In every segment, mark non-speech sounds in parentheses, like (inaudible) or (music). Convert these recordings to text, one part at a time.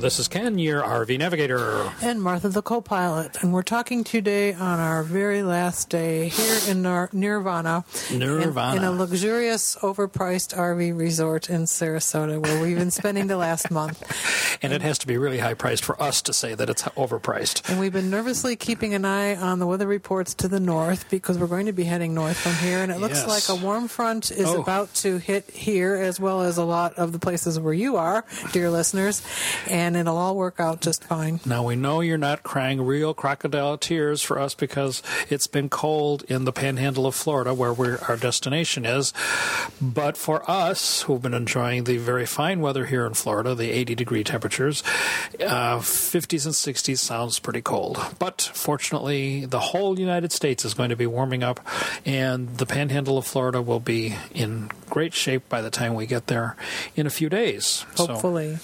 This is Ken, your RV navigator. And Martha, the co pilot. And we're talking today on our very last day here in Nir- Nirvana. Nirvana. In, in, a luxurious, overpriced RV resort in Sarasota where we've been spending the last month. (laughs) And it has to be really high priced for us to say that it's overpriced. And we've been nervously keeping an eye on the weather reports to the north because we're going to be heading north from here. And it looks Yes. like a warm front is Oh. about to hit here as well as a lot of the places where you are, dear listeners. And it'll all work out just fine. Now we know you're not crying real crocodile tears for us because it's been cold in the panhandle of Florida where we're, our destination is. But for us who've been enjoying the very fine weather here in Florida, the 80 degree temperatures, uh, 50s and 60s sounds pretty cold. But fortunately, the whole United States is going to be warming up and the panhandle of Florida will be in great shape by the time we get there in a few days. So- Hopefully.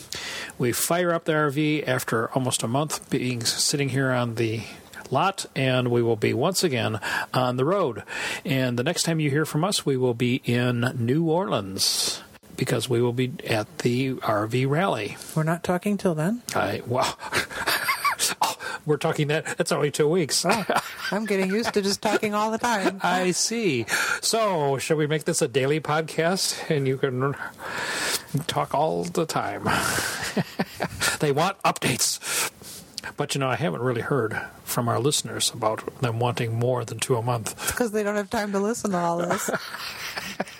we fire up the RV after almost a month being sitting here on the lot, and we will be once again on the road. And the next time you hear from us, we will be in New Orleans because we will be at the RV rally. We're not talking till then. I wow. (laughs) Oh, we're talking that that's only two weeks. Oh, I'm getting used to just talking all the time. (laughs) I see. So, shall we make this a daily podcast and you can talk all the time? (laughs) they want updates. But you know, I haven't really heard from our listeners about them wanting more than two a month. Because they don't have time to listen to all this. (laughs)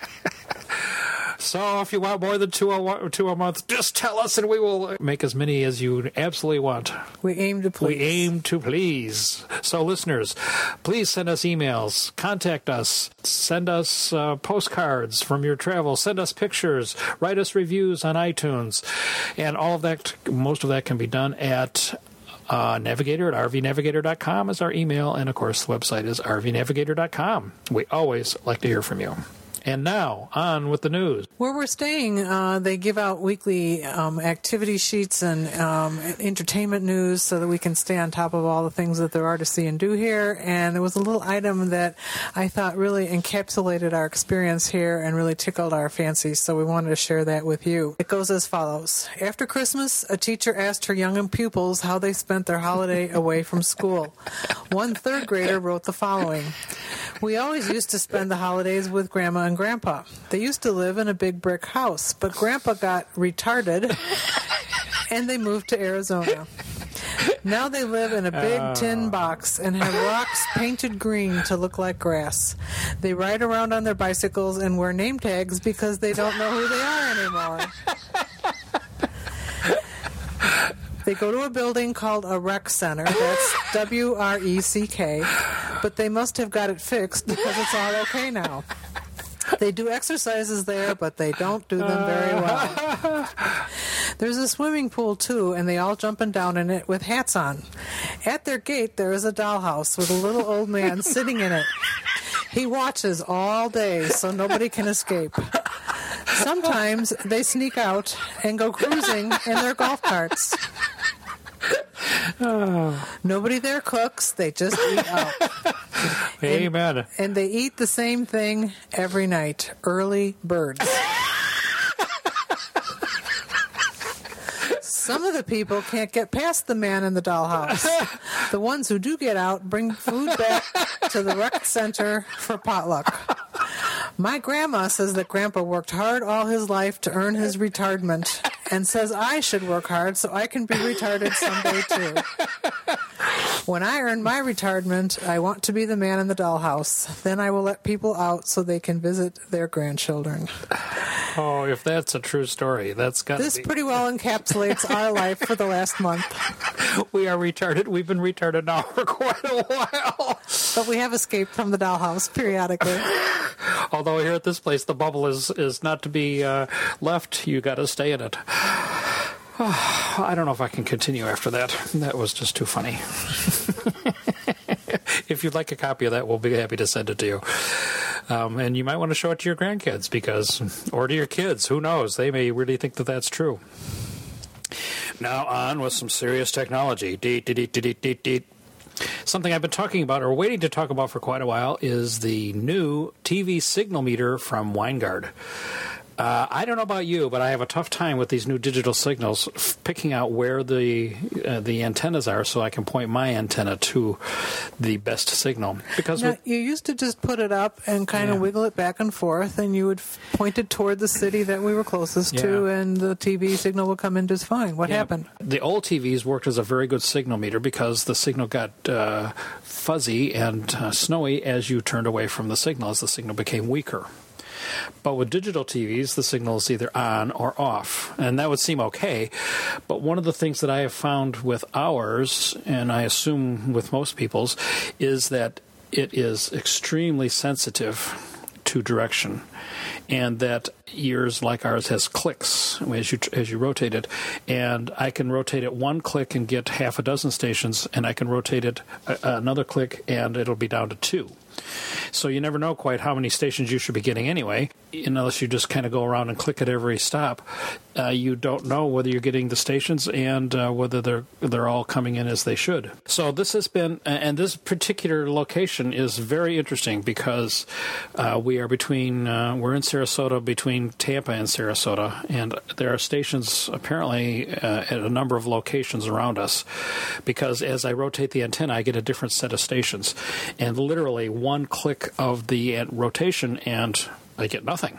So if you want more than two a, two a month, just tell us and we will make as many as you absolutely want. We aim to please. We aim to please. So, listeners, please send us emails, contact us, send us uh, postcards from your travels, send us pictures, write us reviews on iTunes, and all of that. Most of that can be done at. Uh, navigator at rvnavigator.com is our email, and of course, the website is rvnavigator.com. We always like to hear from you. And now, on with the news. Where we're staying, uh, they give out weekly um, activity sheets and um, entertainment news so that we can stay on top of all the things that there are to see and do here. And there was a little item that I thought really encapsulated our experience here and really tickled our fancies, so we wanted to share that with you. It goes as follows After Christmas, a teacher asked her young pupils how they spent their holiday (laughs) away from school. One third grader wrote the following. We always used to spend the holidays with Grandma and Grandpa. They used to live in a big brick house, but Grandpa got retarded (laughs) and they moved to Arizona. Now they live in a big oh. tin box and have rocks painted green to look like grass. They ride around on their bicycles and wear name tags because they don't know who they are anymore. They go to a building called a rec center. That's W R E C K. But they must have got it fixed because it's all okay now. (laughs) They do exercises there, but they don't do them very well. (laughs) There's a swimming pool too, and they all jump jumping down in it with hats on. At their gate, there is a dollhouse with a little old man (laughs) sitting in it. He watches all day, so nobody can escape. Sometimes they sneak out and go cruising in their golf carts. (laughs) Nobody there cooks, they just eat out. (laughs) Amen. And they eat the same thing every night early birds. (laughs) Some of the people can't get past the man in the dollhouse. The ones who do get out bring food back to the rec center for potluck. My grandma says that Grandpa worked hard all his life to earn his retardment and says I should work hard so I can be retarded someday too. When I earn my retardment, I want to be the man in the dollhouse. Then I will let people out so they can visit their grandchildren. Oh, if that's a true story, that's got This be. pretty well encapsulates our life for the last month. (laughs) we are retarded. We've been retarded now for quite a while. But we have escaped from the dollhouse periodically. (laughs) Although here at this place, the bubble is is not to be uh, left. You got to stay in it. (sighs) I don't know if I can continue after that. That was just too funny. (laughs) if you'd like a copy of that, we'll be happy to send it to you. Um, and you might want to show it to your grandkids because, or to your kids. Who knows? They may really think that that's true. Now on with some serious technology. Deet, deet, deet, deet, deet. Something I've been talking about or waiting to talk about for quite a while is the new TV signal meter from Winegard. Uh, I don't know about you, but I have a tough time with these new digital signals f- picking out where the uh, the antennas are, so I can point my antenna to the best signal. Because Now, with, you used to just put it up and kind Yeah. of wiggle it back and forth, and you would f- point it toward the city that we were closest to, and the TV signal would come in just fine. What Yeah, happened? The old TVs worked as a very good signal meter because the signal got uh, fuzzy and uh, snowy as you turned away from the signal, as the signal became weaker. But with digital TVs, the signal is either on or off, and that would seem okay. But one of the things that I have found with ours, and I assume with most people's, is that it is extremely sensitive to direction, and that yours, like ours, has clicks as you as you rotate it. And I can rotate it one click and get half a dozen stations, and I can rotate it a, another click and it'll be down to two. So you never know quite how many stations you should be getting anyway, unless you just kind of go around and click at every stop. Uh, you don't know whether you're getting the stations and uh, whether they're they're all coming in as they should. So this has been, and this particular location is very interesting because uh, we are between uh, we're in Sarasota between Tampa and Sarasota, and there are stations apparently uh, at a number of locations around us. Because as I rotate the antenna, I get a different set of stations, and literally one click of the rotation, and I get nothing.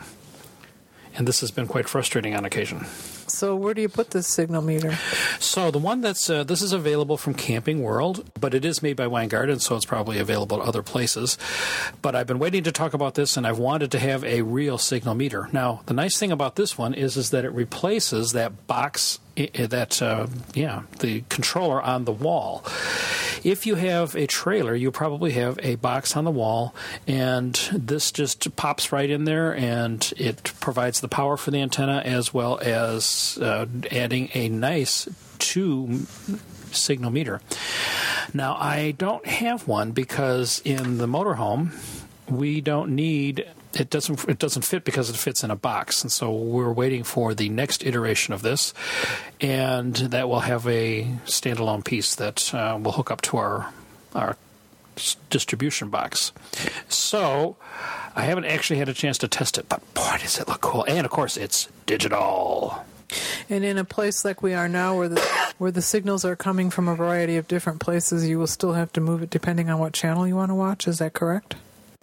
And this has been quite frustrating on occasion. So, where do you put this signal meter? So the one that's uh, this is available from Camping World, but it is made by Winegard, and so it's probably available at other places. But I've been waiting to talk about this, and I've wanted to have a real signal meter. Now, the nice thing about this one is is that it replaces that box, that uh, yeah, the controller on the wall. If you have a trailer, you probably have a box on the wall, and this just pops right in there, and it provides the power for the antenna as well as uh, adding a nice two signal meter. Now, I don't have one because in the motorhome, we don't need it doesn't it doesn't fit because it fits in a box. And so we're waiting for the next iteration of this. And that will have a standalone piece that uh, will hook up to our our distribution box. So i haven't actually had a chance to test it but boy does it look cool. And of course it's digital. And in a place like we are now, where the where the signals are coming from a variety of different places, you will still have to move it depending on what channel you want to watch. Is that correct?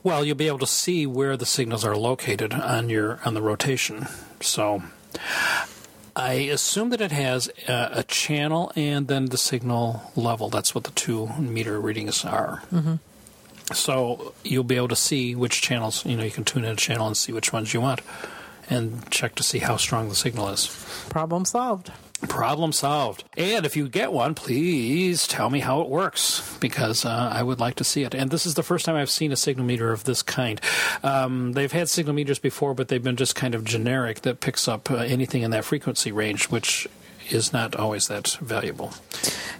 Well, you'll be able to see where the signals are located on your on the rotation. So, I assume that it has a, a channel and then the signal level. That's what the two meter readings are. Mm-hmm. So you'll be able to see which channels. You know, you can tune in a channel and see which ones you want, and check to see how strong the signal is. Problem solved. Problem solved. And if you get one, please tell me how it works because uh, I would like to see it. And this is the first time I've seen a signal meter of this kind. Um, they've had signal meters before, but they've been just kind of generic that picks up uh, anything in that frequency range, which is not always that valuable.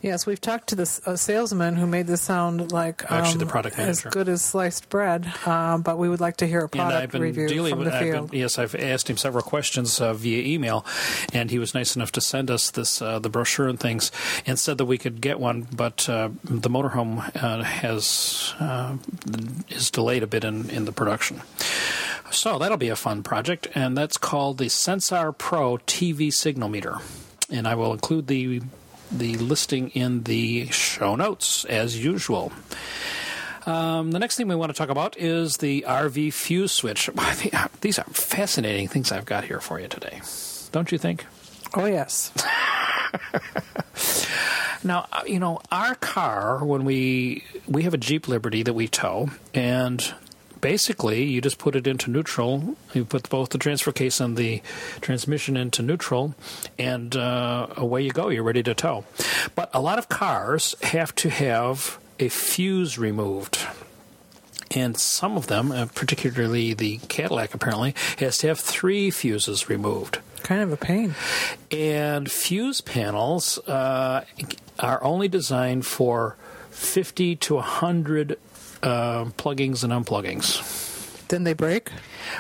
Yes, we've talked to this a salesman who made this sound like um, Actually, the product as good as sliced bread. Um, but we would like to hear a product I've review dealing from with. the I've field. been, yes, I've asked him several questions uh, via email, and he was nice enough to send us this uh, the brochure and things, and said that we could get one, but uh, the motorhome uh, has uh, is delayed a bit in, in the production. So that'll be a fun project, and that's called the Sensar Pro TV Signal Meter, and I will include the the listing in the show notes as usual. Um, the next thing we want to talk about is the RV fuse switch. (laughs) These are fascinating things I've got here for you today. Don't you think? oh yes, (laughs) Now, uh, you know, our car when we we have a Jeep Liberty that we tow and basically you just put it into neutral, you put both the transfer case and the transmission into neutral and uh, away you go, you're ready to tow. But a lot of cars have to have a fuse removed. And some of them, uh, particularly the Cadillac apparently, has to have three fuses removed. kind of a pain. And fuse panels uh, are only designed for 50 to 100 uh, pluggings and unpluggings. Then they break.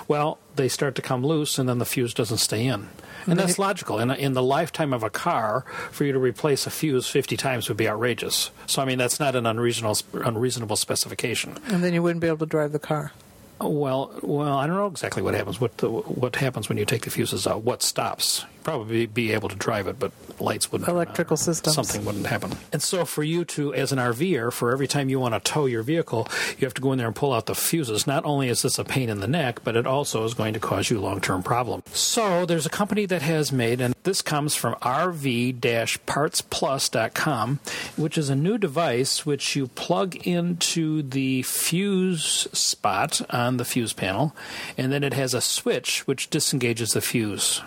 Well, they start to come loose, and then the fuse doesn't stay in. And that's logical. In, in the lifetime of a car, for you to replace a fuse 50 times would be outrageous. So, I mean, that's not an unreasonable, unreasonable specification. And then you wouldn't be able to drive the car. Well, well, I don't know exactly what happens. What the, what happens when you take the fuses out? What stops? You'd probably be able to drive it, but lights wouldn't. Electrical matter. systems. Something wouldn't happen. And so, for you to, as an RVer, for every time you want to tow your vehicle, you have to go in there and pull out the fuses. Not only is this a pain in the neck, but it also is going to cause you long-term problems. So, there's a company that has made, and this comes from RV-PartsPlus.com, which is a new device which you plug into the fuse spot on the fuse panel, and then it has a switch which disengages the fuse.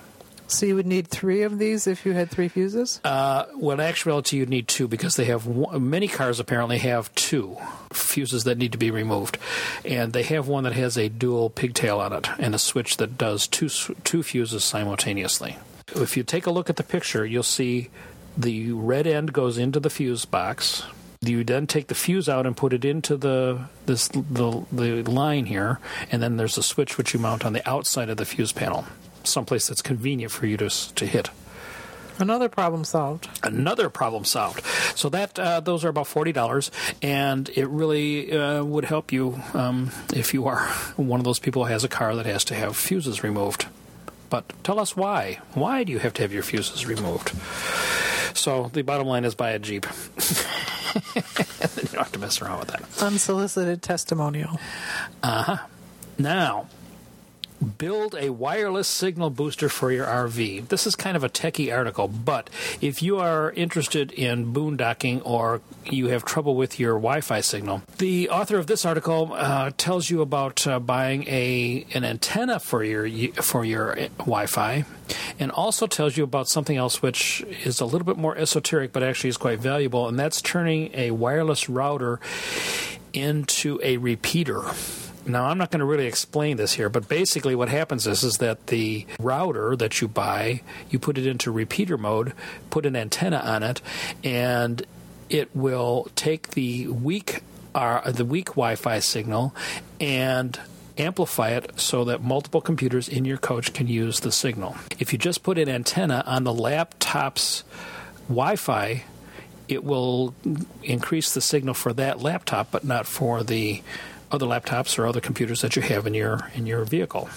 So you would need three of these if you had three fuses. Uh, well, in actuality, you'd need two because they have one, many cars apparently have two fuses that need to be removed, and they have one that has a dual pigtail on it and a switch that does two two fuses simultaneously. If you take a look at the picture, you'll see the red end goes into the fuse box. You then take the fuse out and put it into the this the the line here, and then there's a switch which you mount on the outside of the fuse panel, someplace that's convenient for you to to hit. Another problem solved. Another problem solved. So that uh, those are about forty dollars, and it really uh, would help you um, if you are one of those people who has a car that has to have fuses removed. But tell us why. Why do you have to have your fuses removed? So the bottom line is buy a Jeep. (laughs) you don't have to mess around with that. Unsolicited testimonial. Uh huh. Now, build a wireless signal booster for your RV. This is kind of a techie article, but if you are interested in boondocking or you have trouble with your Wi-Fi signal, the author of this article uh, tells you about uh, buying a an antenna for your for your Wi-Fi, and also tells you about something else which is a little bit more esoteric, but actually is quite valuable, and that's turning a wireless router into a repeater. Now, I'm not going to really explain this here, but basically what happens is, is that the router that you buy, you put it into repeater mode, put an antenna on it, and it will take the weak uh, the weak Wi-Fi signal and amplify it so that multiple computers in your coach can use the signal. If you just put an antenna on the laptop's Wi-Fi, it will increase the signal for that laptop, but not for the other laptops or other computers that you have in your in your vehicle.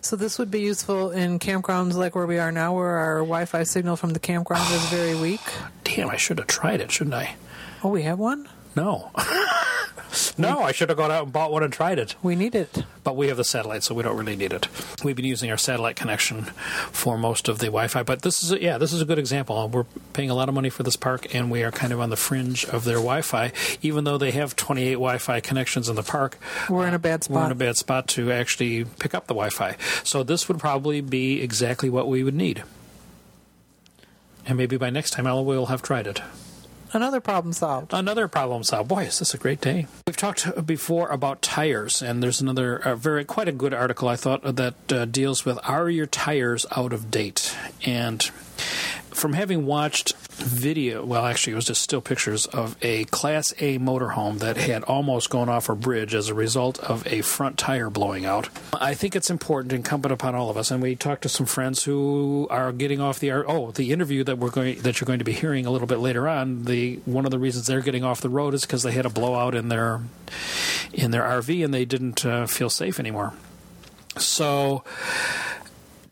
So this would be useful in campgrounds like where we are now, where our Wi-Fi signal from the campground is very weak. Damn, I should have tried it, shouldn't I? Oh, we have one. No. (laughs) no, I should have gone out and bought one and tried it. We need it. But we have the satellite, so we don't really need it. We've been using our satellite connection for most of the Wi-Fi. But this is a, yeah, this is a good example. We're paying a lot of money for this park, and we are kind of on the fringe of their Wi-Fi. Even though they have 28 Wi-Fi connections in the park, we're in a bad spot. We're in a bad spot to actually pick up the Wi-Fi. So this would probably be exactly what we would need. And maybe by next time, I will have tried it. Another problem solved. Another problem solved. Boy, is this a great day. We've talked before about tires, and there's another uh, very quite a good article I thought that uh, deals with are your tires out of date? And from having watched video, well, actually, it was just still pictures of a Class A motorhome that had almost gone off a bridge as a result of a front tire blowing out. I think it's important, incumbent upon all of us, and we talked to some friends who are getting off the oh the interview that we're going that you're going to be hearing a little bit later on. The one of the reasons they're getting off the road is because they had a blowout in their in their RV and they didn't uh, feel safe anymore. So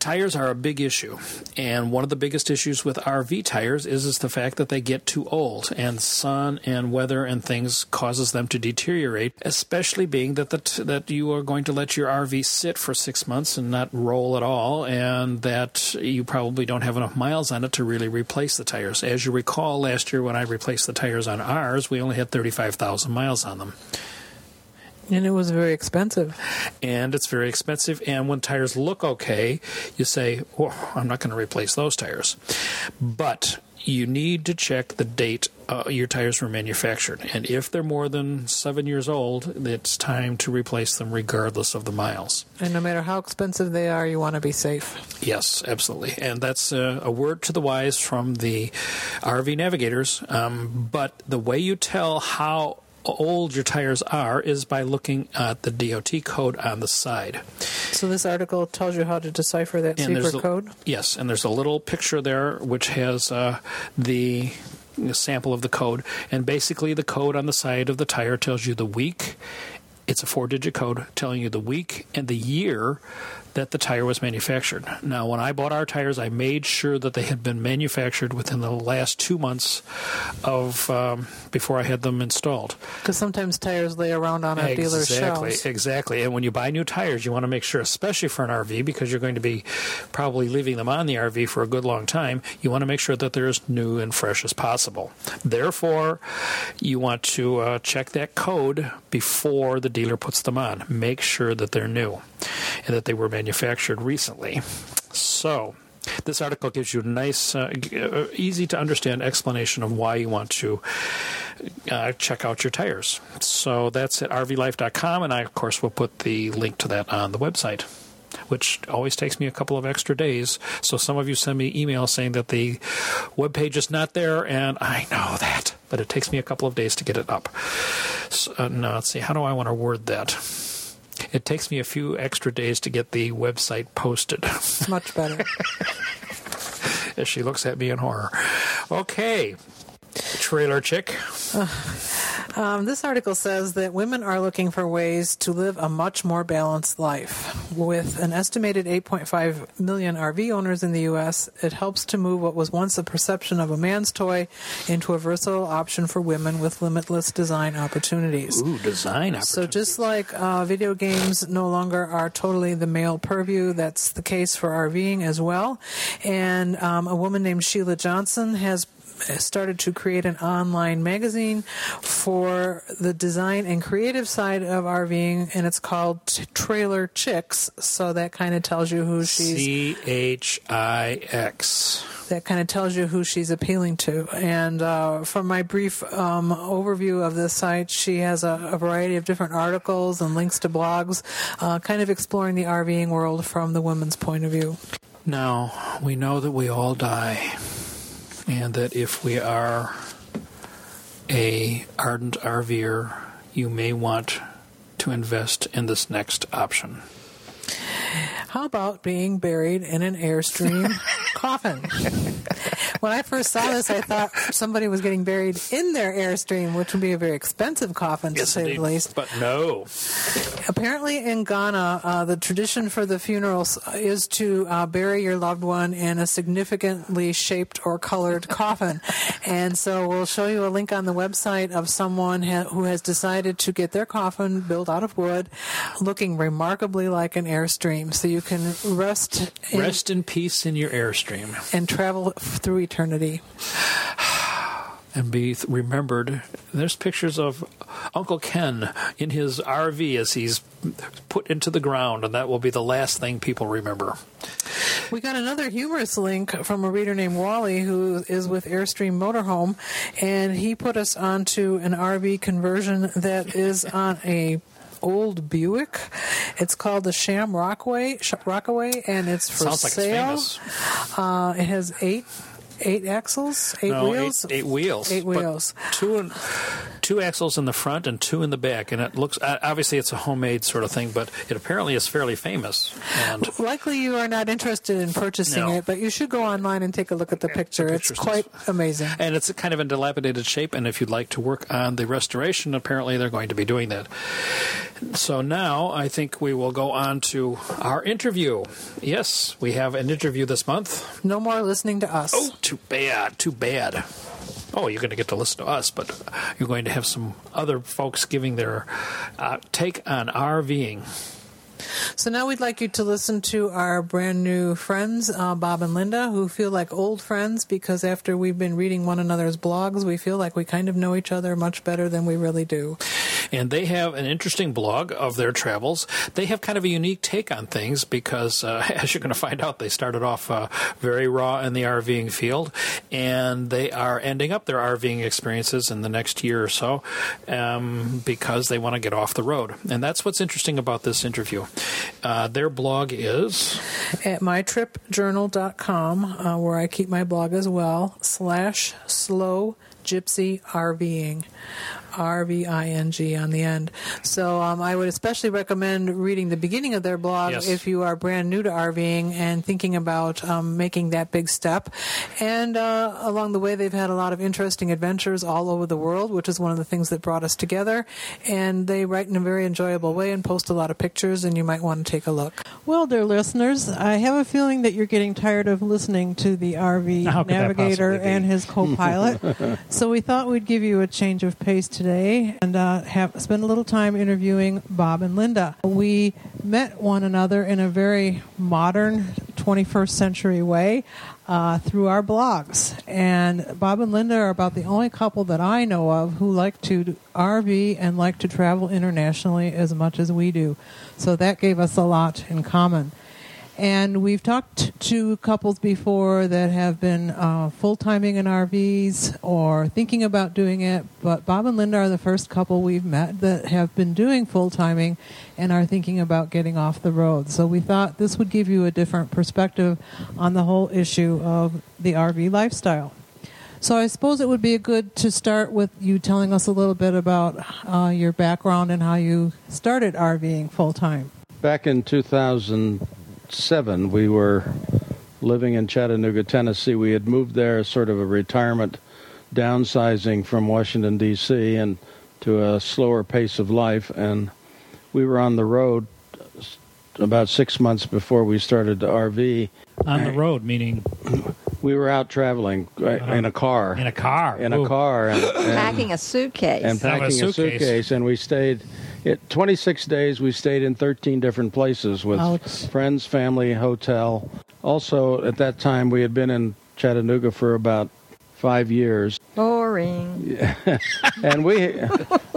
tires are a big issue, and one of the biggest issues with RV tires is, is the fact that they get too old, and sun and weather and things causes them to deteriorate. Especially being that the, that you are going to let your RV sit for six months and not roll at all, and that you probably don't have enough miles on it to really replace the tires. As you recall, last year when I replaced the tires on ours, we only had thirty five thousand miles on them. And it was very expensive. And it's very expensive. And when tires look okay, you say, oh, I'm not going to replace those tires. But you need to check the date uh, your tires were manufactured. And if they're more than seven years old, it's time to replace them regardless of the miles. And no matter how expensive they are, you want to be safe. Yes, absolutely. And that's a, a word to the wise from the RV navigators. Um, but the way you tell how old your tires are is by looking at the DOT code on the side. So this article tells you how to decipher that And secret a- code. Yes, and there's a little picture there which has uh, the sample of the code, and basically the code on the side of the tire tells you the week. It's a four-digit code telling you the week and the year that the tire was manufactured. Now, when I bought our tires, I made sure that they had been manufactured within the last two months of um, before I had them installed. Because sometimes tires lay around on a dealer's Exactly, shelves. exactly. And when you buy new tires, you want to make sure, especially for an RV, because you're going to be probably leaving them on the RV for a good long time, you want to make sure that they're as new and fresh as possible. Therefore, you want to uh, check that code before the dealer puts them on. Make sure that they're new and that they were manufactured recently. So, this article gives you a nice, uh, uh, easy to understand explanation of why you want to uh, check out your tires. So that's at rvlife.com, and I, of course, will put the link to that on the website. Which always takes me a couple of extra days. So some of you send me emails saying that the web page is not there, and I know that, but it takes me a couple of days to get it up. So, uh, now let's see, how do I want to word that? It takes me a few extra days to get the website posted. Much better. as (laughs) she looks at me in horror. Okay, trailer chick. Um, this article says that women are looking for ways to live a much more balanced life. With an estimated 8.5 million RV owners in the U.S., it helps to move what was once a perception of a man's toy into a versatile option for women with limitless design opportunities. Ooh, design So just like uh, video games no longer are totally the male purview, that's the case for RVing as well. And um, a woman named Sheila Johnson has started to create an online magazine for the design and creative side of RVing, and it's called T- Trailer Chix. So that kind of tells you who she's C H I X. that kind of tells you who she's appealing to. And uh, from my brief um, overview of this site, she has a, a variety of different articles and links to blogs, uh, kind of exploring the RVing world from the women's point of view. Now, we know that we all die, and that if we are a ardent RVer, you may want to invest in this next option. How about being buried in an Airstream (laughs) coffin? When I first saw this, I thought somebody was getting buried in their Airstream, which would be a very expensive coffin, to say indeed. the least. But no. Apparently, in Ghana, uh, the tradition for the funerals is to uh, bury your loved one in a significantly shaped or colored (laughs) coffin. And so, we'll show you a link on the website of someone ha- who has decided to get their coffin built out of wood, looking remarkably like an Airstream. So you can rest, in, Rest in peace in your Airstream and travel through eternity. (sighs) and be th- remembered. There's pictures of Uncle Ken in his RV as he's put into the ground, and that will be the last thing people remember. We got another humorous link from a reader named Wally who is with Airstream Motorhome, and he put us onto an RV conversion that is on a old Buick. It's called the Sham Rockaway, Sh- Rockaway, and it's for Sounds like sale. it's famous. Uh, it has eight eight axles, eight no, wheels. Eight, eight wheels. Eight but wheels. Two in, two axles in the front and two in the back, and it looks obviously it's a homemade sort of thing, but it apparently is fairly famous. And Likely you are not interested in purchasing No. it, but you should go online and take a look at the picture. It's picture's quite amazing. and it's kind of in dilapidated shape. And if you'd like to work on the restoration, apparently they're going to be doing that. So now I think we will go on to our interview. Yes, we have an interview this month. No more listening to us. Oh, too bad, too bad. Oh, you're going to get to listen to us, but you're going to have some other folks giving their uh, take on RVing. So now we'd like you to listen to our brand new friends, uh, Bob and Linda, who feel like old friends because after we've been reading one another's blogs, we feel like we kind of know each other much better than we really do. and they have an interesting blog of their travels. They have kind of a unique take on things because, uh, (laughs) as you're going to find out, they started off uh, very raw in the RVing field, and they are ending up their RVing experiences in the next year or so um, because they want to get off the road. And that's what's interesting about this interview. Uh, their blog is At mytripjournal.com, uh, where I keep my blog as well, slash slow Gypsy RVing. R V I N G on the end. So um, I would especially recommend reading the beginning of their blog Yes. if you are brand new to RVing and thinking about um, making that big step. And uh, along the way, they've had a lot of interesting adventures all over the world, which is one of the things that brought us together. And they write in a very enjoyable way and post a lot of pictures, and you might want to take a look. Well, dear listeners, I have a feeling that you're getting tired of listening to the RV How navigator and his (laughs) co-pilot. so we thought we'd give you a change of pace today and uh, have spend a little time interviewing Bob and Linda. We met one another in a very modern 21st century way uh, through our blogs. And Bob and Linda are about the only couple that I know of who like to RV and like to travel internationally as much as we do. So that gave us a lot in common. And we've talked to couples before that have been uh, full timing in RVs or thinking about doing it, but Bob and Linda are the first couple we've met that have been doing full timing and are thinking about getting off the road. So we thought this would give you a different perspective on the whole issue of the RV lifestyle. So I suppose it would be good to start with you telling us a little bit about uh, your background and how you started RVing full time. Back in 2007, we were living in Chattanooga, Tennessee. We had moved there as sort of a retirement downsizing from Washington, D.C., and to a slower pace of life. And we were on the road about six months before we started the RV. On the road, meaning We were out traveling right, in a car. in a car. in a car and, and, packing a suitcase. and Now, a packing a suitcase. suitcase. And we stayed, it, 26 days, we stayed in 13 different places with Ouch. friends, family, hotel. Also, at that time, we had been in Chattanooga for about five years. Boring. (laughs) And we,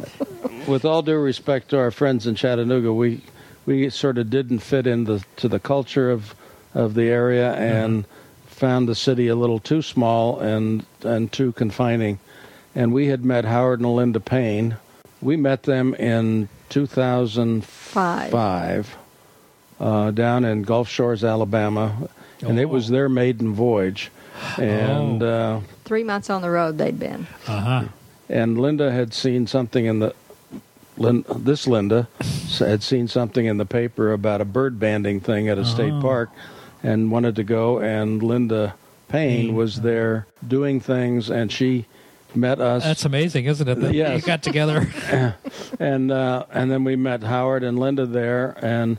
(laughs) with all due respect to our friends in Chattanooga, we, we sort of didn't fit into to the culture of, of the area and mm-hmm. found the city a little too small and, and too confining. And we had met Howard and Linda Payne. We met them in 2005 Five. uh, down in Gulf Shores, Alabama, and it was their maiden voyage. And uh, Three months on the road they'd been. Uh huh. and Linda had seen something in the Lin, this Linda had seen something in the paper about a bird banding thing at a state Oh. park, and wanted to go. And Linda Payne Payne. was there doing things, and she met us. That's amazing, isn't it? That Yes. You got together. (laughs) and uh, and then we met Howard and Linda there, and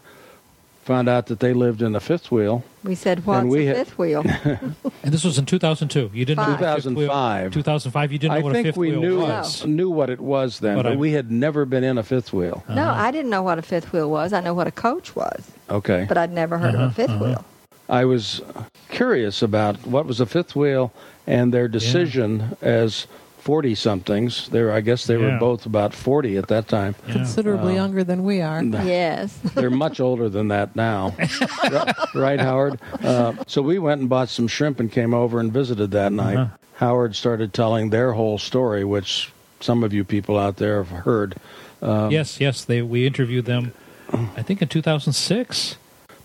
found out that they lived in a fifth wheel. We said, What's we a fifth wheel? (laughs) and this was in 2002. You didn't know what a fifth wheel- 2005. 2005. You didn't know I what a think fifth we wheel knew was. knew what it was then, But but, we had never been in a fifth wheel. No, I didn't know what a fifth wheel was. I know what a coach was, Okay. but I'd never heard Uh-huh, of a 5th wheel. I was curious about what was a fifth wheel and their decision as 40 somethings. There, I guess they were both about 40 at that time. Yeah. Considerably younger than we are. (laughs) Yes. (laughs) They're much older than that now. (laughs) right, right, Howard? Uh, so we went and bought some shrimp and came over and visited that night. Uh-huh. Howard started telling their whole story, which some of you people out there have heard. Um, yes, yes. They we interviewed them. I think in 2006.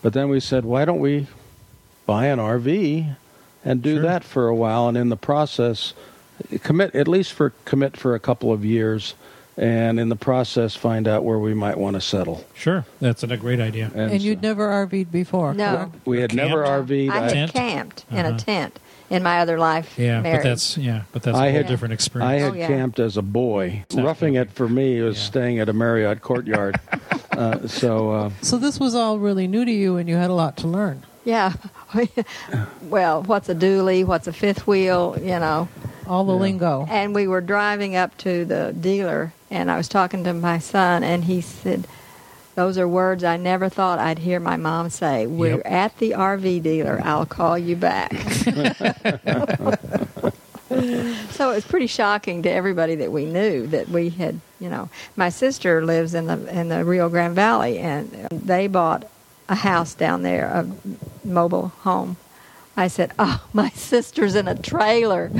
But then we said, why don't we buy an RV and do Sure. that for a while, and in the process, commit at least for commit for a couple of years, and in the process, find out where we might want to settle. Sure, that's a great idea. And you'd never RV'd before. No. correct? we had Camped? never RV'd. I had Tent? camped in Uh-huh. a tent in my other life. Yeah, married. but that's yeah, but that's I a whole had- different experience. I had Oh, yeah. camped as a boy. Sounds Roughing like it for me was Yeah. staying at a Marriott Courtyard. (laughs) uh, so uh, So this was all really new to you, and you had a lot to learn. Yeah. (laughs) well, what's a dually? What's a fifth wheel? You know. All the lingo. And we were driving up to the dealer, and I was talking to my son, and he said, Those are words I never thought I'd hear my mom say. We're Yep. at the RV dealer. I'll call you back. (laughs) so it was pretty shocking to everybody that we knew that we had, you know. My sister lives in the in the Rio Grande Valley, and they bought a house down there, a mobile home. I said, "Oh, my sister's in a trailer."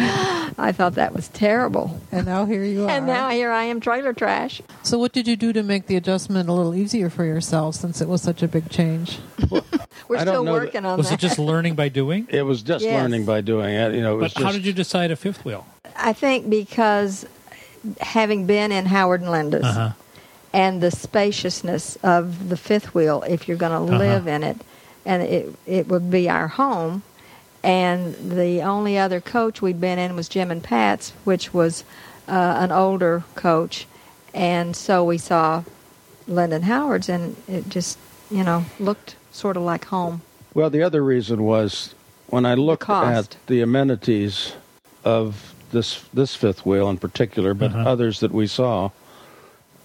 I thought that was terrible. And now here you are. And now here I am, trailer trash. so what did you do to make the adjustment a little easier for yourself, since it was such a big change? (laughs) We're I still know that- working on was that. it just learning by doing? (laughs) it was just Yes. learning by doing it. You know, it was But how did you decide a fifth wheel? I think because having been in Howard and Linda's Uh-huh. and the spaciousness of the fifth wheel, if you're going to Uh-huh. live in it, and it it would be our home. And the only other coach we'd been in was Jim and Pat's, which was uh, an older coach, and so we saw Lyndon Howard's, and it just you know looked sort of like home. Well, the other reason was when I looked cost. at the amenities of this this fifth wheel in particular, but Uh-huh. others that we saw,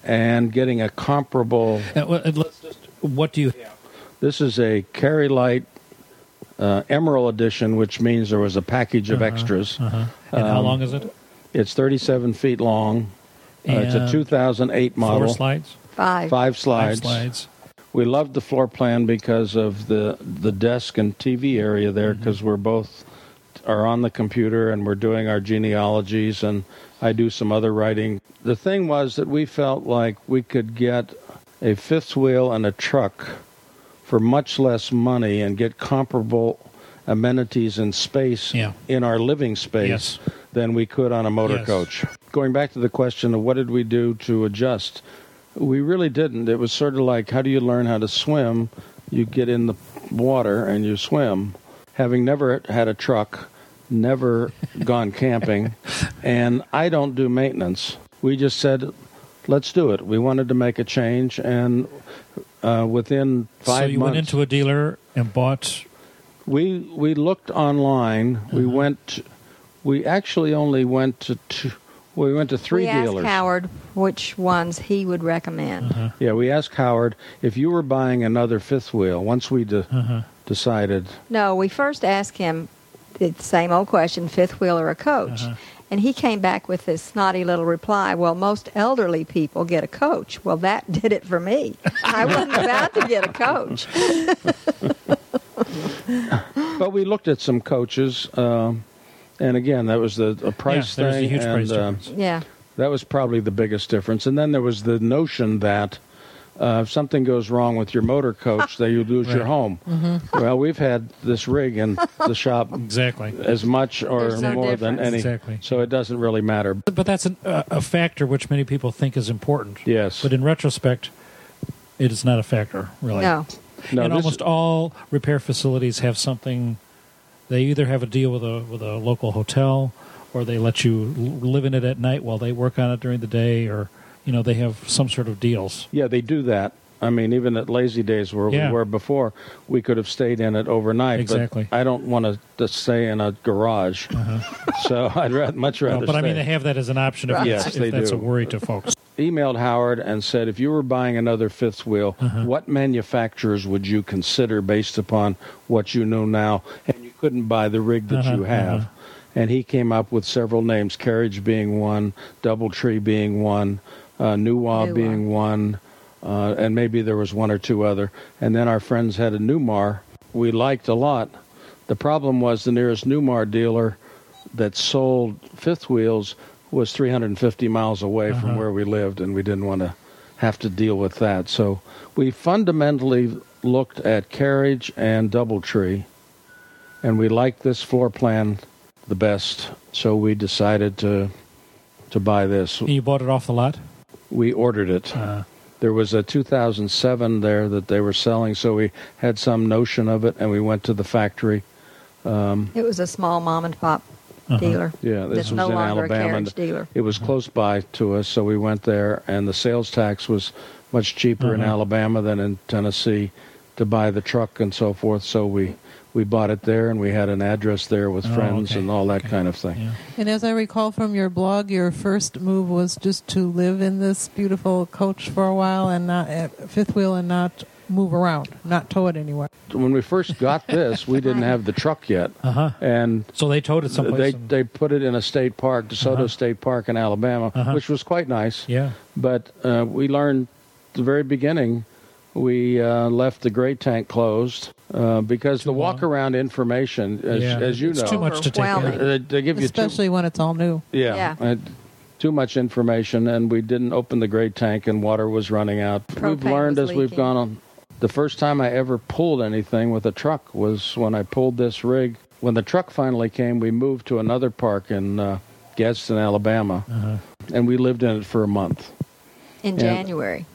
and getting a comparable. Well, let's just, what do you have? This is a Carri-Lite uh, Emerald Edition, which means there was a package of Uh-huh, extras. Uh-huh. And how Um, long is it? It's 37 feet long. Uh, it's a 2008 model. Four slides? Five. Five slides. Five slides. We loved the floor plan because of the the desk and TV area there Mm-hmm. because we're both are on the computer and we're doing our genealogies and I do some other writing. The thing was that we felt like we could get a fifth wheel and a truck for much less money and get comparable amenities and space Yeah. in our living space Yes. than we could on a motor Yes. coach. Going back to the question of what did we do to adjust, we really didn't. It was sort of like how do you learn how to swim? You get in the water and you swim. Having never had a truck, never (laughs) gone camping, and I don't do maintenance. We just said, let's do it. We wanted to make a change, and uh, within five so you months, went into a dealer and bought. we we looked online. We Uh-huh. went. We actually only went to two. We went to three we asked dealers. Howard which ones he would recommend. Uh-huh. Yeah, we asked Howard if you were buying another fifth wheel. Once we de- Uh-huh. decided, No, we first asked him the same old question: fifth wheel or a coach? And he came back with this snotty little reply. Well, most elderly people get a coach. Well, that (laughs) did it for me. I wasn't about to get a coach. (laughs) but we looked at some coaches, um, and again, that was the a price yeah, there's thing, a huge and price uh, difference. Yeah. that was probably the biggest difference. And then there was the notion that. Uh, if something goes wrong with your motor coach, that you lose your home. Mm-hmm. Well, we've had this rig in the shop (laughs) Exactly. as much or no more than difference. any, Exactly. so it doesn't really matter. But that's an, a, a factor which many people think is important. Yes. But in retrospect, it is not a factor, really. No. No, and this- almost all repair facilities have something. They either have a deal with a with a local hotel, or they let you live in it at night while they work on it during the day, or you know they have some sort of deals. Yeah, they do that. I mean, even at Lazydays where Yeah. we were before, we could have stayed in it overnight. Exactly. But I don't want to stay in a garage, (laughs) so I'd rather, much rather. Uh-huh. No, but I mean, they have that as an option if, Right. Yes, if that's do. a worry to folks. emailed Howard and said, if you were buying another fifth wheel, Uh-huh. what manufacturers would you consider based upon what you know now? And you couldn't buy the rig that Uh-huh, you have. uh-huh. And he came up with several names, Carriage being one, Doubletree being one, uh, NuWa NuWa. being one, uh, and maybe there was one or two other. And then our friends had a Newmar we liked a lot. The problem was the nearest Newmar dealer that sold fifth wheels was 350 miles away from Uh-huh. where we lived, and we didn't want to have to deal with that. So we fundamentally looked at carriage and Doubletree, and we liked this floor plan the best. So we decided to to buy this. And you bought it off the lot. We ordered it. Uh, There was a 2007 there that they were selling, so we had some notion of it, and we went to the factory. It was a small mom and pop Uh-huh. dealer. Yeah, this was no in longer a Alabama. dealer. It was close by to us, so we went there, and the sales tax was much cheaper in Uh-huh. Alabama than in Tennessee to buy the truck and so forth. So we we bought it there, and we had an address there with Oh, friends okay. and all that Okay. kind of thing. yeah. And as I recall from your blog, your first move was just to live in this beautiful coach for a while and not at fifth wheel and not move around, not tow it anywhere. When we first got (laughs) this, we didn't have the truck yet, Uh huh. and So they towed it someplace. they and- they put it in a state park, DeSoto Uh-huh. State Park in Alabama, Uh-huh. which was quite nice. yeah. But uh, we learned at the very beginning we uh, left the gray tank closed uh, because the Too long. walk around information, as, yeah. as you it's know, too much to take uh, they, they give you too, Especially when it's all new. yeah, Yeah. uh, too much information, and we didn't open the gray tank, and water was running out. we've learned was as we've gone on. The first time I ever pulled anything with a truck was when I pulled this rig. When the truck finally came, we moved to another park in uh, Gadsden, Alabama, Uh-huh. and we lived in it for a month. In Yeah. January,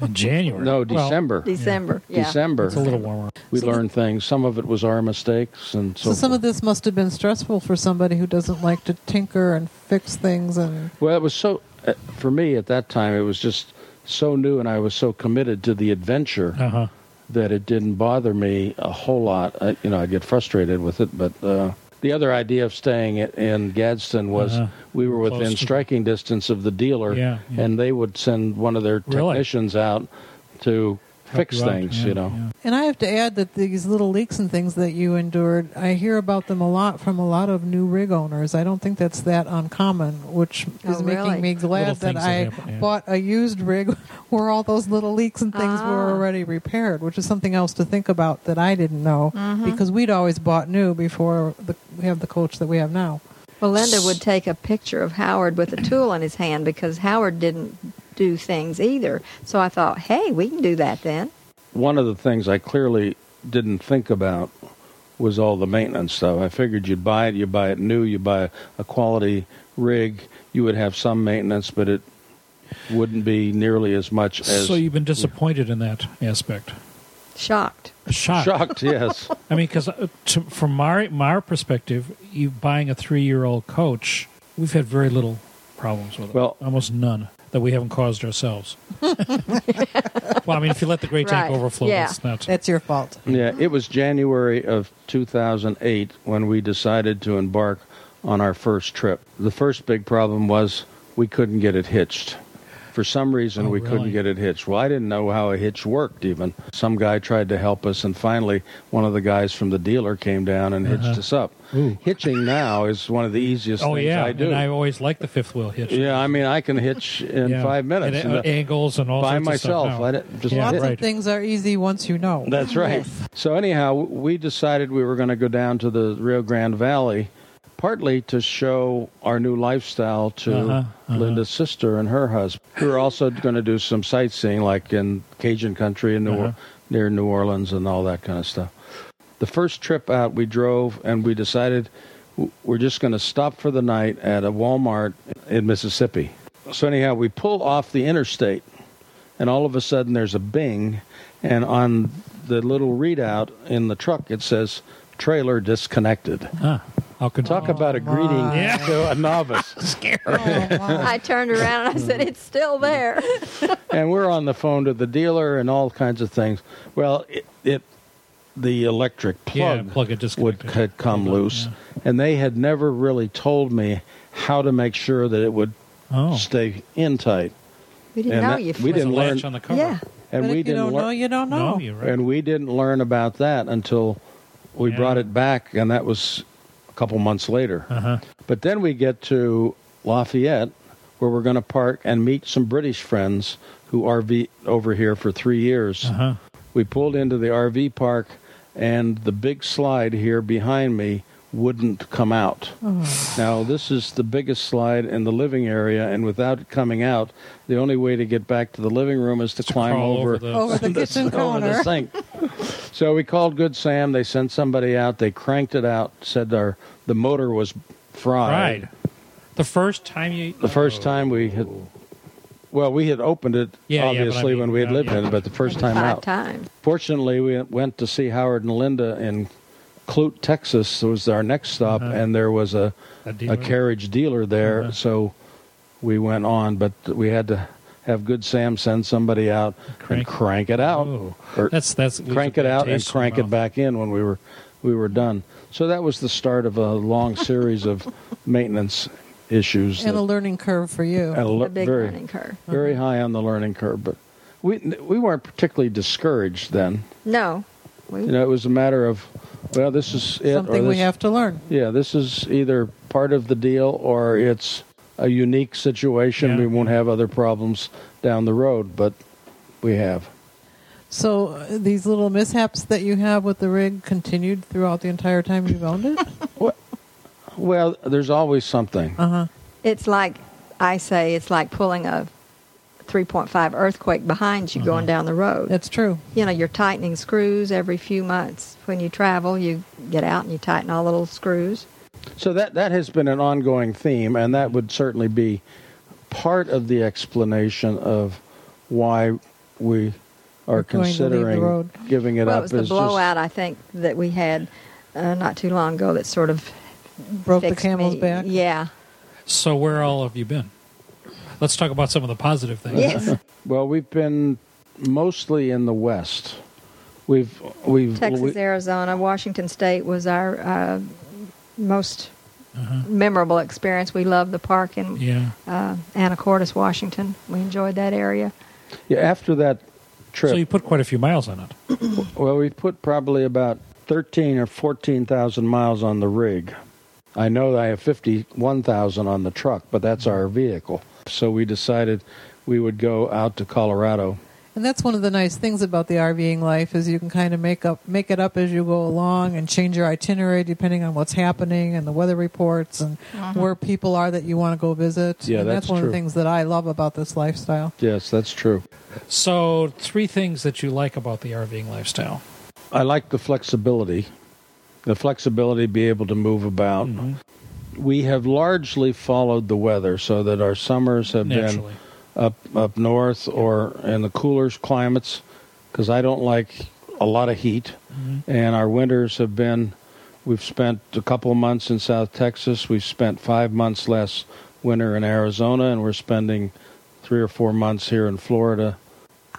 In January. No, Well, December. December. Yeah. December. it's a little warmer. We learned things. Some of it was our mistakes, and so, So some forth. of this must have been stressful for somebody who doesn't like to tinker and fix things and Well, it was so uh, for me at that time. It was just so new, and I was so committed to the adventure Uh huh. that it didn't bother me a whole lot. I, you know, I get frustrated with it, but uh, the other idea of staying in Gadsden was Uh-huh. we were within striking distance of the dealer, Yeah, yeah. and they would send one of their Really? technicians out to fix you things. Yeah, you know, yeah. And I have to add that these little leaks and things that you endured, I hear about them a lot from a lot of new rig owners. I don't think that's that uncommon, which Oh, is really? making me glad that that I happen, yeah. bought a used rig (laughs) where all those little leaks and things Ah. were already repaired, which is something else to think about that I didn't know Mm-hmm. because we'd always bought new before the, we have the coach that we have now. Well, Linda would take a picture of Howard with a tool in his hand because Howard didn't do things either. So I thought, hey, we can do that then. one of the things I clearly didn't think about was all the maintenance stuff. I figured you'd buy it, you buy it new, you buy a quality rig, you would have some maintenance, but it wouldn't be nearly as much as So you've been disappointed in that aspect. Shocked. Shocked. shocked. Yes, (laughs) I mean, because uh, from my my perspective, you buying a three year old coach, we've had very little problems with it. Well- almost none that we haven't caused ourselves. (laughs) well, I mean, if you let the gray tank Right. overflow, Yeah. that's not. That's your fault. yeah. It was January of 2008 when we decided to embark on our first trip. The first big problem was we couldn't get it hitched. For some reason, Oh, we really? couldn't get it hitched. Well, I didn't know how a hitch worked, even. Some guy tried to help us, and finally, one of the guys from the dealer came down and hitched us up. Uh-huh. Ooh. Hitching now is one of the easiest oh things yeah, I do. and I always like the fifth wheel hitch. yeah, I mean, I can hitch in Yeah. five minutes And, uh, and, uh, angles and all by sorts myself. Of stuff now. I didn't- just Yeah, Lots hit- right. of things are easy once you know. That's right. Yes. So anyhow, we decided we were going to go down to the Rio Grande Valley, partly to show our new lifestyle to Uh-huh, uh-huh. Linda's sister and her husband. We were also going to do some sightseeing, like in Cajun country in New Uh-huh. near New Orleans and all that kind of stuff. The first trip out, we drove and we decided we're just going to stop for the night at a Walmart in Mississippi. So anyhow, we pull off the interstate, and all of a sudden there's a bing, and on the little readout in the truck it says trailer disconnected. Ah, how could Talk about a greeting Yeah. to a novice. (laughs) I turned around and I said, it's still there. (laughs) and we're on the phone to the dealer and all kinds of things. Well, it, it the electric Yeah, plug, plug it would had come loose, and they had never really told me how to make sure that it would Oh, stay in tight. We didn't And know that- you we didn't There's a learn- on the cover. Yeah. And but we if you didn't don't lear- know, you don't know. No, you're right. and we didn't learn about that until we Yeah. brought it back, and that was a couple months later. Uh-huh. But then we get to Lafayette, where we're going to park and meet some British friends who RV over here for three years. Uh-huh. We pulled into the RV park, and the big slide here behind me wouldn't come out. Now, this is the biggest slide in the living area, and without it coming out, the only way to get back to the living room is to climb Crawl over, the, Over the (laughs) the- kitchen (laughs) over the sink. (laughs) so we called Good Sam. They sent somebody out. They cranked it out. Said our the motor was fried. Right. The first time you. The first Oh. time we had, well, we had opened it Yeah, yeah, but I obviously mean, when we had yeah, lived yeah. in it, but the first time Five out. times. Fortunately, we went to see Howard and Linda in Clute, Texas. Was our next stop, Uh-huh. and there was a A dealer? a carriage dealer there. Uh-huh. So we went on, but we had to have Good Sam send somebody out Crank- and crank it out, Oh. or That's that's crank it out and taste in crank it back in when we were we were done. So that was the start of a long (laughs) series of maintenance issues. and that- a learning curve for you. and a le- A big very learning curve. very uh-huh. high on the learning curve, but we we weren't particularly discouraged then. No. We, You know, it was a matter of well, this is it, or Something we have to learn. Yeah, this is either part of the deal or it's a unique situation. Yeah. We won't have other problems down the road, but we have. So uh, these little mishaps that you have with the rig continued throughout the entire time you've owned it. (laughs) Well, there's always something. Uh huh. it's like, I say, it's like pulling a 3.5 earthquake behind you going down the road. That's true. you know, you're tightening screws every few months. When you travel, you get out and you tighten all the little screws. So that that has been an ongoing theme, and that would certainly be part of the explanation of why we are We're going to leave the considering giving it well, up. it was the as blowout I think that we had uh, not too long ago that sort of Broke the camel's me. back. Yeah. So where all have you been? Let's talk about some of the positive things. Yes. (laughs) well, we've been mostly in the west. We've we've Texas, we- Arizona, Washington State was our uh, most Uh-huh. memorable experience. We loved the park in Yeah. uh, Anacortes, Washington. We enjoyed that area. yeah, after that trip. So you put quite a few miles on it. (coughs) Well, we put probably about 13 or 14,000 miles on the rig. I know that I have 51,000 on the truck, but that's our vehicle. So we decided we would go out to Colorado. And that's one of the nice things about the RVing life is you can kind of make up make it up as you go along and change your itinerary depending on what's happening and the weather reports and where people are that you want to go visit. Yeah, and that's one of the things that I love about this lifestyle. Yes, that's true. So three things that you like about the RVing lifestyle. I like the flexibility. The flexibility to be able to move about. Mhm. We have largely followed the weather so that our summers have been Naturally. Up up north or in the cooler climates because I don't like a lot of heat. And our winters have been we've spent a couple months in South Texas. We've spent 5 months last winter in Arizona and we're spending 3 or 4 months here in Florida.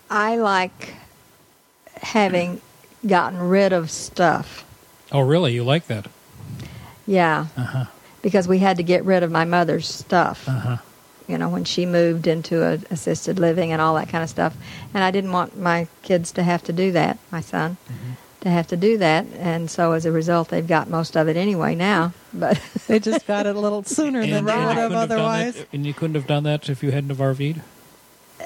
I like having gotten rid of stuff. Oh, really? You like that? Yeah. Uh-huh. Because we had to get rid of my mother's stuff. Uh-huh. You know, when she moved into a assisted living and all that kind of stuff. And I didn't want my kids to have to do that, my son, Mm-hmm. to have to do that. And so as a result, they've got most of it anyway now. But (laughs) They just got it a little sooner than And, they and would have couldn't have otherwise. that, and you couldn't have done that if you hadn't have RV'd?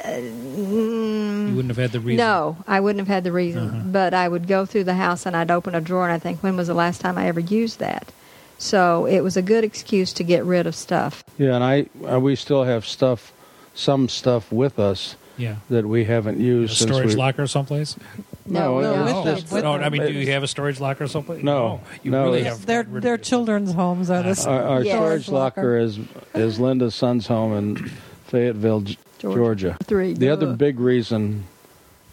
you wouldn't have had the reason. No, I wouldn't have had the reason. Uh-huh. But I would go through the house and I'd open a drawer and I think, when was the last time I ever used that? So it was a good excuse to get rid of stuff. Yeah, and I uh, we still have stuff some stuff with us Yeah. that we haven't used since storage we locker someplace? No, we no, with them, just- with no, I mean, do you have a storage locker someplace? No, you no, really it's- have. Their gotten rid their children's homes are the Our, our Yes. storage Storage locker. locker is is Linda's son's home in Fayetteville, Georgia. Georgia. Three. The other big reason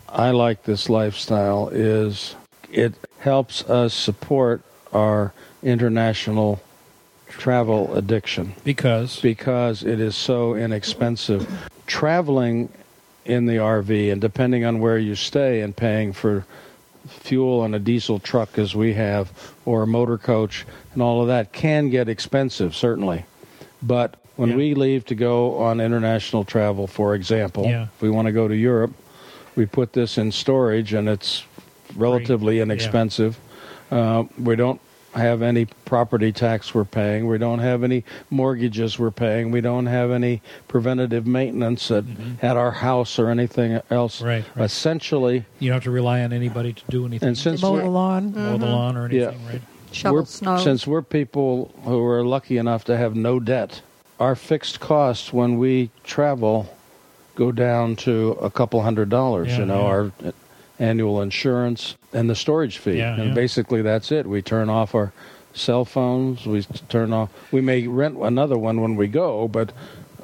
I like this lifestyle is it helps us support our international travel addiction Because. because it is so inexpensive. Traveling in the RV and depending on where you stay and paying for fuel on a diesel truck as we have or a motor coach and all of that can get expensive certainly. But when Yeah. we leave to go on international travel, for example, Yeah. if we want to go to Europe, we put this in storage and it's relatively Yeah. inexpensive. Uh, we don't have any property tax we're paying. We don't have any mortgages we're paying. We don't have any preventative maintenance at, at our house or anything else. Mm-hmm. Right, right. Essentially, You don't have to rely on anybody to do anything. and since mow we're, the lawn. mow the lawn or Yeah. anything, right? Shovel we're- snow. since we're people who are lucky enough to have no debt, our fixed costs when we travel go down to a couple hundred dollars. Yeah, you know, yeah. our annual insurance and the storage fee, Yeah, and yeah. basically that's it. We turn off our cell phones. We turn off. We may rent another one when we go, but.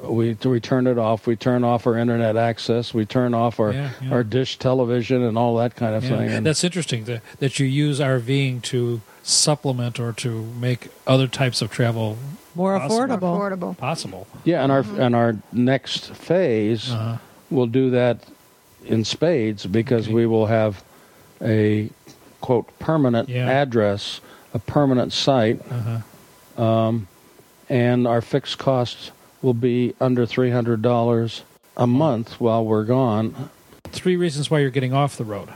We we turn it off. We turn off our internet access. We turn off our Yeah, yeah. our dish television and all that kind of Yeah. thing. And That's interesting that, that you use RVing to supplement or to make other types of travel More Possible. Affordable. affordable. possible. Yeah, and our and our next phase Uh-huh. will do that in spades because Okay. we will have a quote permanent Yeah. address, a permanent site, Uh-huh. um, and our fixed costs will be under three hundred dollars a month while we're gone. Three reasons why you're getting off the road.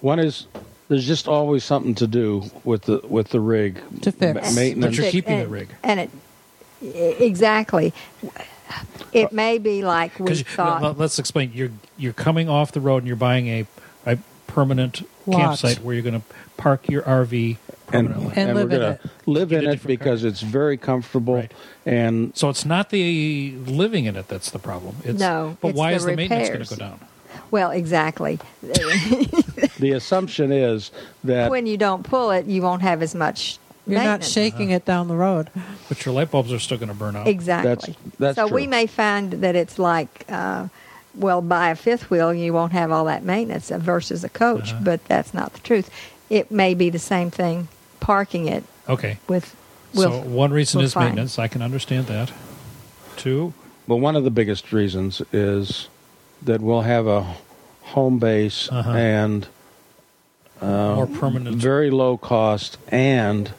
One is there's just always something to do with the with the rig To fix. Ma- But you're Fix- keeping the and- rig. And it exactly. It may be like we Because thought. let's explain. You're you're coming off the road and you're buying a a permanent Lot. campsite where you're going to park your RV and, permanently. And live we're in gonna it. live in it different because it's very comfortable Right. and so it's not the living in it that's the problem. It's, No, but it's why the is the maintenance going to go down? well, exactly. (laughs) the assumption is that when you don't pull it, you won't have as much You're not maintenance. shaking it down the road. But your light bulbs are still going to burn out. Exactly. that's so we may find that it's like, uh, well, buy a fifth wheel, you won't have all that maintenance versus a coach, Uh-huh. but that's not the truth. It may be the same thing parking it Okay. with. so We'll, one reason we'll is find. maintenance. I can understand that. Two. Well, one of the biggest reasons is that we'll have a home base Uh-huh. and uh, More permanent. very low cost, and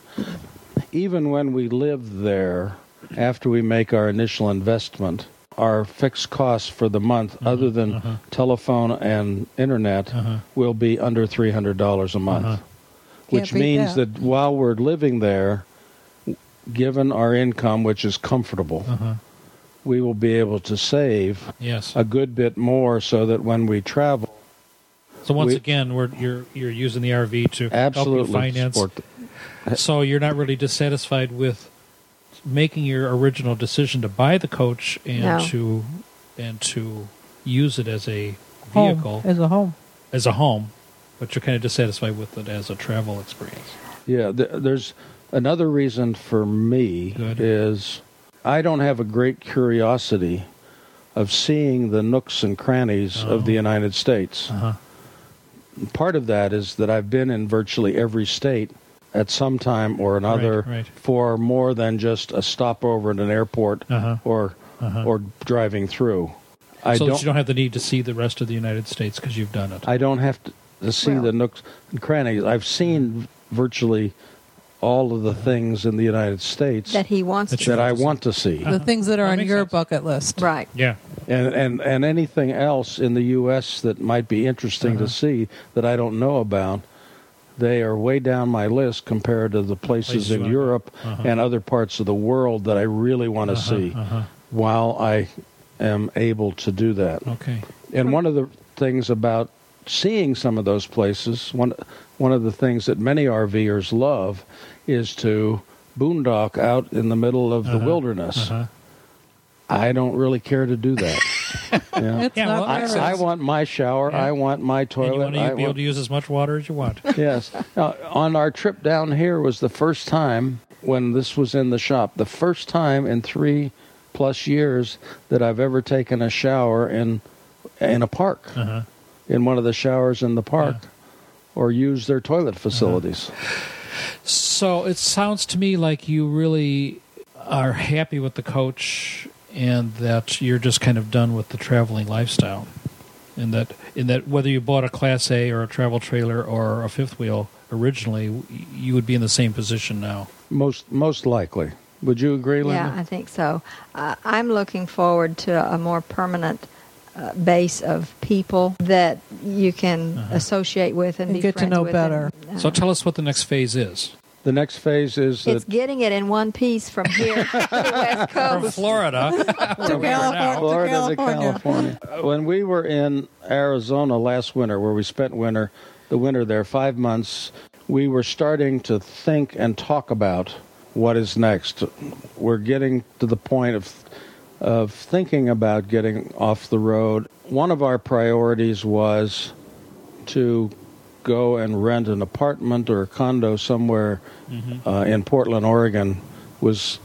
even when we live there, after we make our initial investment, our fixed costs for the month, Uh-huh. other than telephone and internet, will be under three hundred dollars a month. Uh-huh. Which means that. that while we're living there, given our income, which is comfortable, Uh-huh. we will be able to save Yes. a good bit more so that when we travel, So once we- again, we're, you're you're using the RV to absolutely help you finance. Support (laughs) the- So you're not really dissatisfied with making your original decision to buy the coach and No. to and to use it as a Home vehicle as a home. as a home, but you're kind of dissatisfied with it as a travel experience. Yeah, th- there's another reason for me Good. is I don't have a great curiosity of seeing the nooks and crannies Oh. of the United States. Uh-huh. Part of that is that I've been in virtually every state at some time or another Right, right. for more than just a stopover at an airport Uh-huh. or Uh-huh. or driving through. I so don't you don't have the need to see the rest of the United States because you've done it. I don't have to, to see Well- the nooks and crannies. I've seen virtually all of the things in the United States that he wants That to. you- that I want to see, The things that are That on your sense. bucket list. Right. yeah. and and and anything else in the U.S. that might be interesting Uh-huh. to see that I don't know about. They are way down my list compared to the places, Places in Europe. Uh-huh. and other parts of the world that I really want to Uh-huh, see. uh-huh. While I am able to do that, Okay. And one of the things about seeing some of those places, one one of the things that many RVers love is to boondock out in the middle of the Uh-huh, wilderness. Uh-huh. I don't really care to do that. (laughs) Yeah. It's Yeah, well, I. I want my shower. Yeah. I want my And you toilet. want to I be able to use as much water as you want. (laughs) yes. Now, on our trip down here was the first time when this was in the shop. The first time in three plus years that I've ever taken a shower in in a park. Uh-huh. in one of the showers in the park Yeah. or use their toilet facilities. So it sounds to me like you really are happy with the coach and that you're just kind of done with the traveling lifestyle. And that in that whether you bought a class A or a travel trailer or a fifth wheel originally, you would be in the same position now. Most most likely. Would you agree, Linda? Yeah, I think so. Uh, I'm looking forward to a more permanent uh, base of people that you can Uh-huh. associate with and, And be get to know with better. and, uh, So tell us what the next phase is. The next phase is it's that getting it in one piece from here to the (laughs) West From Florida, where we are now. Florida to California. California. When we were in Arizona last winter, where we spent winter, the winter there, five months, we were starting to think and talk about what is next. We're getting to the point of of thinking about getting off the road. One of our priorities was to go and rent an apartment or a condo somewhere uh, in Portland, Oregon, was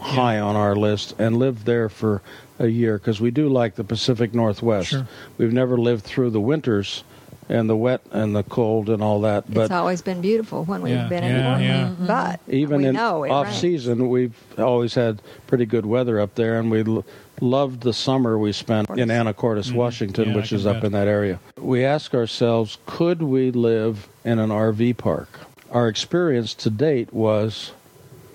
high on our list, and lived there for a year because we do like the Pacific Northwest. Sure. We've never lived through the winters and the wet and the cold and all that, but it's always been beautiful when we've Yeah, been in yeah, Portland. yeah. But even we in know it off rains. season, we've always had pretty good weather up there, and we l- loved the summer we spent in Anacortes, Washington, Mm-hmm. Yeah, which is up bet. in that area. We ask ourselves, could we live in an RV park? Our experience to date was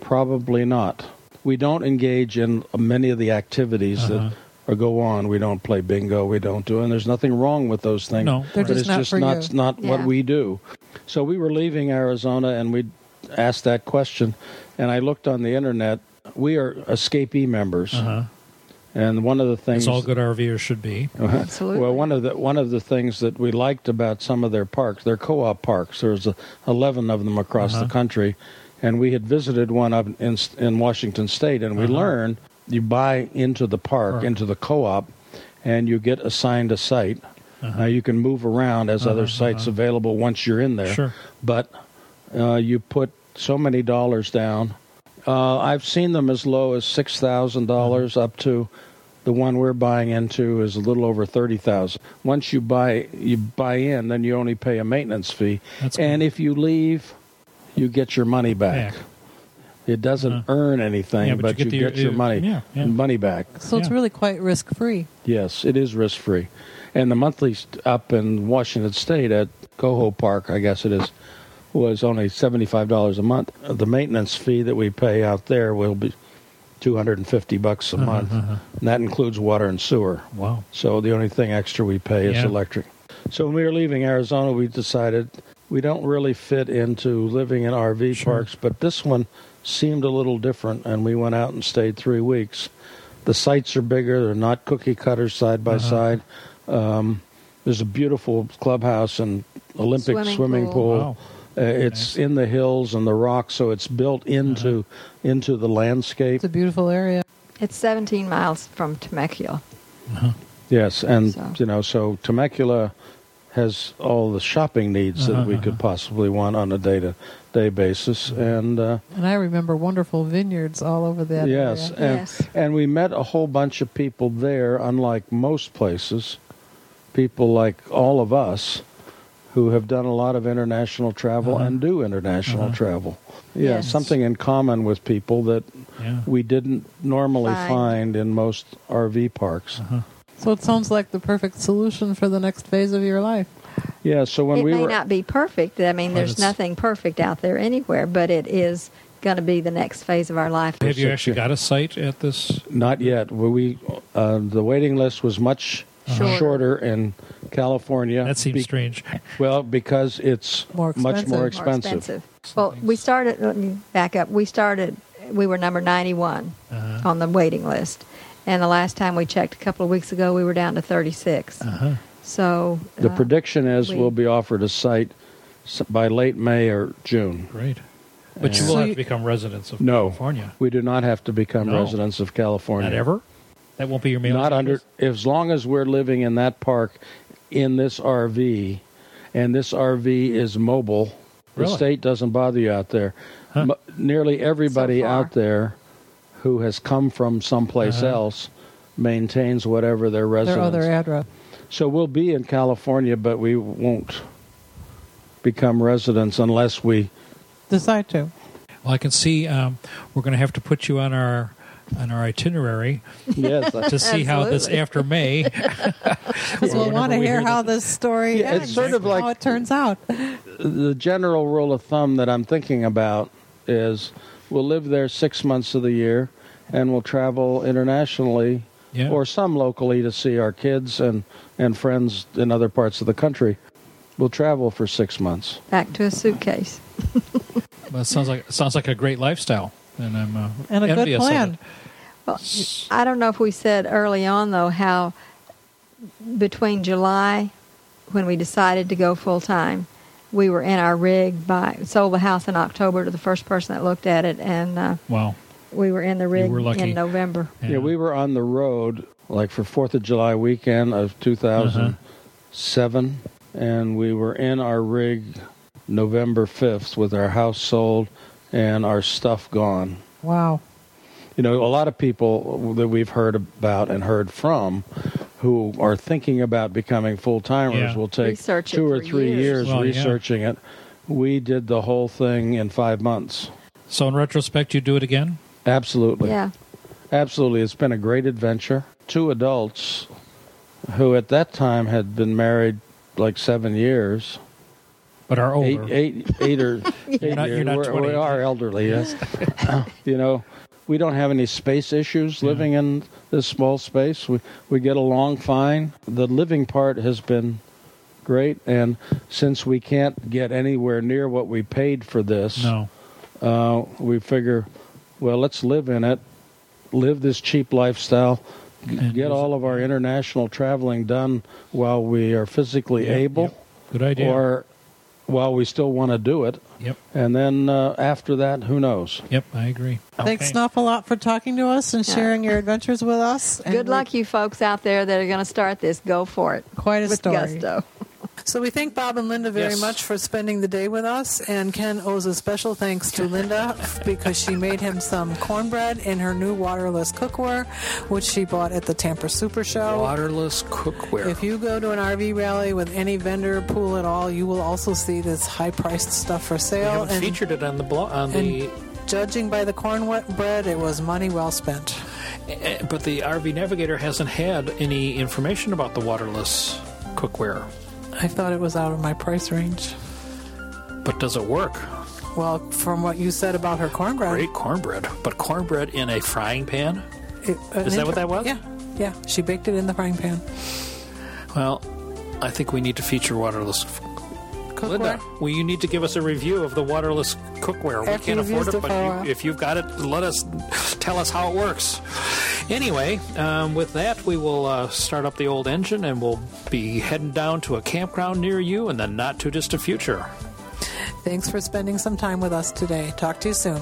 probably not. We don't engage in many of the activities Uh-huh. that or go on. We don't play bingo. We don't do, and there's nothing wrong with those things. No. They're but just it's not just for not you. not what we do. So we were leaving Arizona, and we asked that question, and I looked on the internet. We are escapee members, Uh-huh. and one of the things As all good RVers should be. Absolutely. well, one of the one of the things that we liked about some of their parks, their co-op parks. There's eleven of them across Uh-huh. the country, and we had visited one up in in Washington State, and we Uh-huh. learned you buy into the park, Park. into the co-op, and you get assigned a site. Uh-huh. Now you can move around as other Uh-huh, sites uh-huh. available once you're in there, Sure. but uh, you put so many dollars down. Uh, I've seen them as low as six thousand dollars up to the one we're buying into is a little over thirty thousand. Once you buy you buy in, then you only pay a maintenance fee, That's and good. if you leave, you get your money back. Back. It doesn't Uh, earn anything, yeah, but, but you you get get, your uh, money yeah, yeah. money back. So it's Yeah. really quite risk free. Yes, it is risk free, and the monthly up in Washington State at Coho Park, I guess it is, was only seventy five dollars a month. The maintenance fee that we pay out there will be two hundred and fifty bucks a month, and that includes water and sewer. Wow. So the only thing extra we pay is electric. So when we were leaving Arizona, we decided we don't really fit into living in RV Sure. parks, but this one seemed a little different, and we went out and stayed three weeks. The sites are bigger; they're not cookie cutters side by Uh-huh. side. Um, there's a beautiful clubhouse and Olympic Swimming swimming, pool. pool. Wow. Uh, it's Nice. in the hills and the rocks, so it's built into into the landscape. It's a beautiful area. It's 17 miles from Temecula. Yes, and So- you know, so Temecula has all the shopping needs that Uh-huh, we could possibly want on a day-to-day basis, and uh, And I remember wonderful vineyards all over that yes, area. and Yes. and we met a whole bunch of people there. Unlike most places, people like all of us who have done a lot of international travel Uh-huh. and do international Uh-huh. travel. Yeah, Yes. something in common with people that Yeah. we didn't normally Find. find in most RV parks. Uh-huh. So it sounds like the perfect solution for the next phase of your life. Yeah, so when it we may were not be perfect. I mean, there's nothing perfect out there anywhere, but it is going to be the next phase of our life. Have you actually got a site at this? Not yet. We, we uh, the waiting list was much Shorter. shorter in California. That seems Be- strange. well because it's More much expensive. more More expensive. Well, we started. Let me back up. We started. We were number 91 Uh-huh. on the waiting list, and the last time we checked a couple of weeks ago, we were down to 36. Uh-huh. So The uh, prediction is we- we'll be offered a site by late May or June. Great. But you will So have you- to become residents of California. No. California. We do not have to become No. residents of California. Not ever? That won't be your mailing Not under as long as we're living in that park in this RV, and this RV is mobile. Really? The state doesn't bother you out there. Huh. Mo- nearly everybody So out there who has come from someplace Uh-huh. else maintains whatever their residence. Their residence. other address. so we'll be in California, but we won't become residents unless we. Decide to. Well, I can see um, we're going to have to put you on our on our itinerary Yes, (laughs) to see how this after May. Because (laughs) (laughs) we'll want to hear hear how the- this story Yeah, it's ends, sort of like- how it turns out. the general rule of thumb that I'm thinking about is we'll live there six months of the year and we'll travel internationally Yeah. or some locally to see our kids and, and friends in other parts of the country. We'll travel for six months. back to a suitcase. Well, it sounds like sounds like a great lifestyle, and I'm uh, And a good envious of plan. Well, I don't know if we said early on though how between July when we decided to go full time, we were in our rig by sold the house in October to the first person that looked at it, and uh, Wow. we were in the rig were lucky. in November. Yeah. we were on the road like for Fourth of July weekend of 2007, and we were in our rig November 5th with our house sold and our stuff gone. Wow. You know, a lot of people that we've heard about and heard from who are thinking about becoming full timers Yeah. will take Research two or three years. years, Well, yeah. researching it. We did the whole thing in five months. So in retrospect, you do it again? Absolutely. Yeah, Absolutely. It's been a great adventure. Two adults who at that time had been married like seven years. But are Eight, older. eight, eight or (laughs) eight You're not- years. you're not We're- 20. We are elderly, yes. (laughs) you know, we don't have any space issues Yeah. living in this small space. We we get along fine. The living part has been great, and since we can't get anywhere near what we paid for this, No. uh, we figure, well, let's live in it, live this cheap lifestyle, And get all of our international traveling done while we are physically Yep, able, yep. Good idea. or while we still want to do it. yep. And then uh, after that, who knows? Yep. I agree. Thanks, Okay. Snuff, a lot for talking to us and Yeah. sharing your adventures with us. And good we- luck, you folks out there that are going to start this. Go for it Quite a with story. gusto. So we thank Bob and Linda very Yes. much for spending the day with us. And Ken owes a special thanks to Linda because she made him some cornbread in her new waterless cookware, which she bought at the Tampa Super Show. Waterless cookware. If you go to an RV rally with any vendor pool at all, you will also see this high-priced stuff for we sale. haven't featured it on the blog, on the, judging by the cornbread, it was money well spent. eh, but the RV Navigator hasn't had any information about the waterless cookware. I thought it was out of my price range. But does it work? Well, from what you said about her cornbread, Great cornbread, but cornbread in a frying pan. it- an Is that what that was? Yeah, yeah. She baked it in the frying pan. Well, I think we need to feature waterless. Cookware. Linda, well, you need to give us a review of the waterless cookware. we can't afford it, it but you, if you've got it, let us (laughs) tell us how it works. Anyway, um, with that, we will uh, start up the old engine and we'll be heading down to a campground near you in the not too distant future. Thanks for spending some time with us today. Talk to you soon.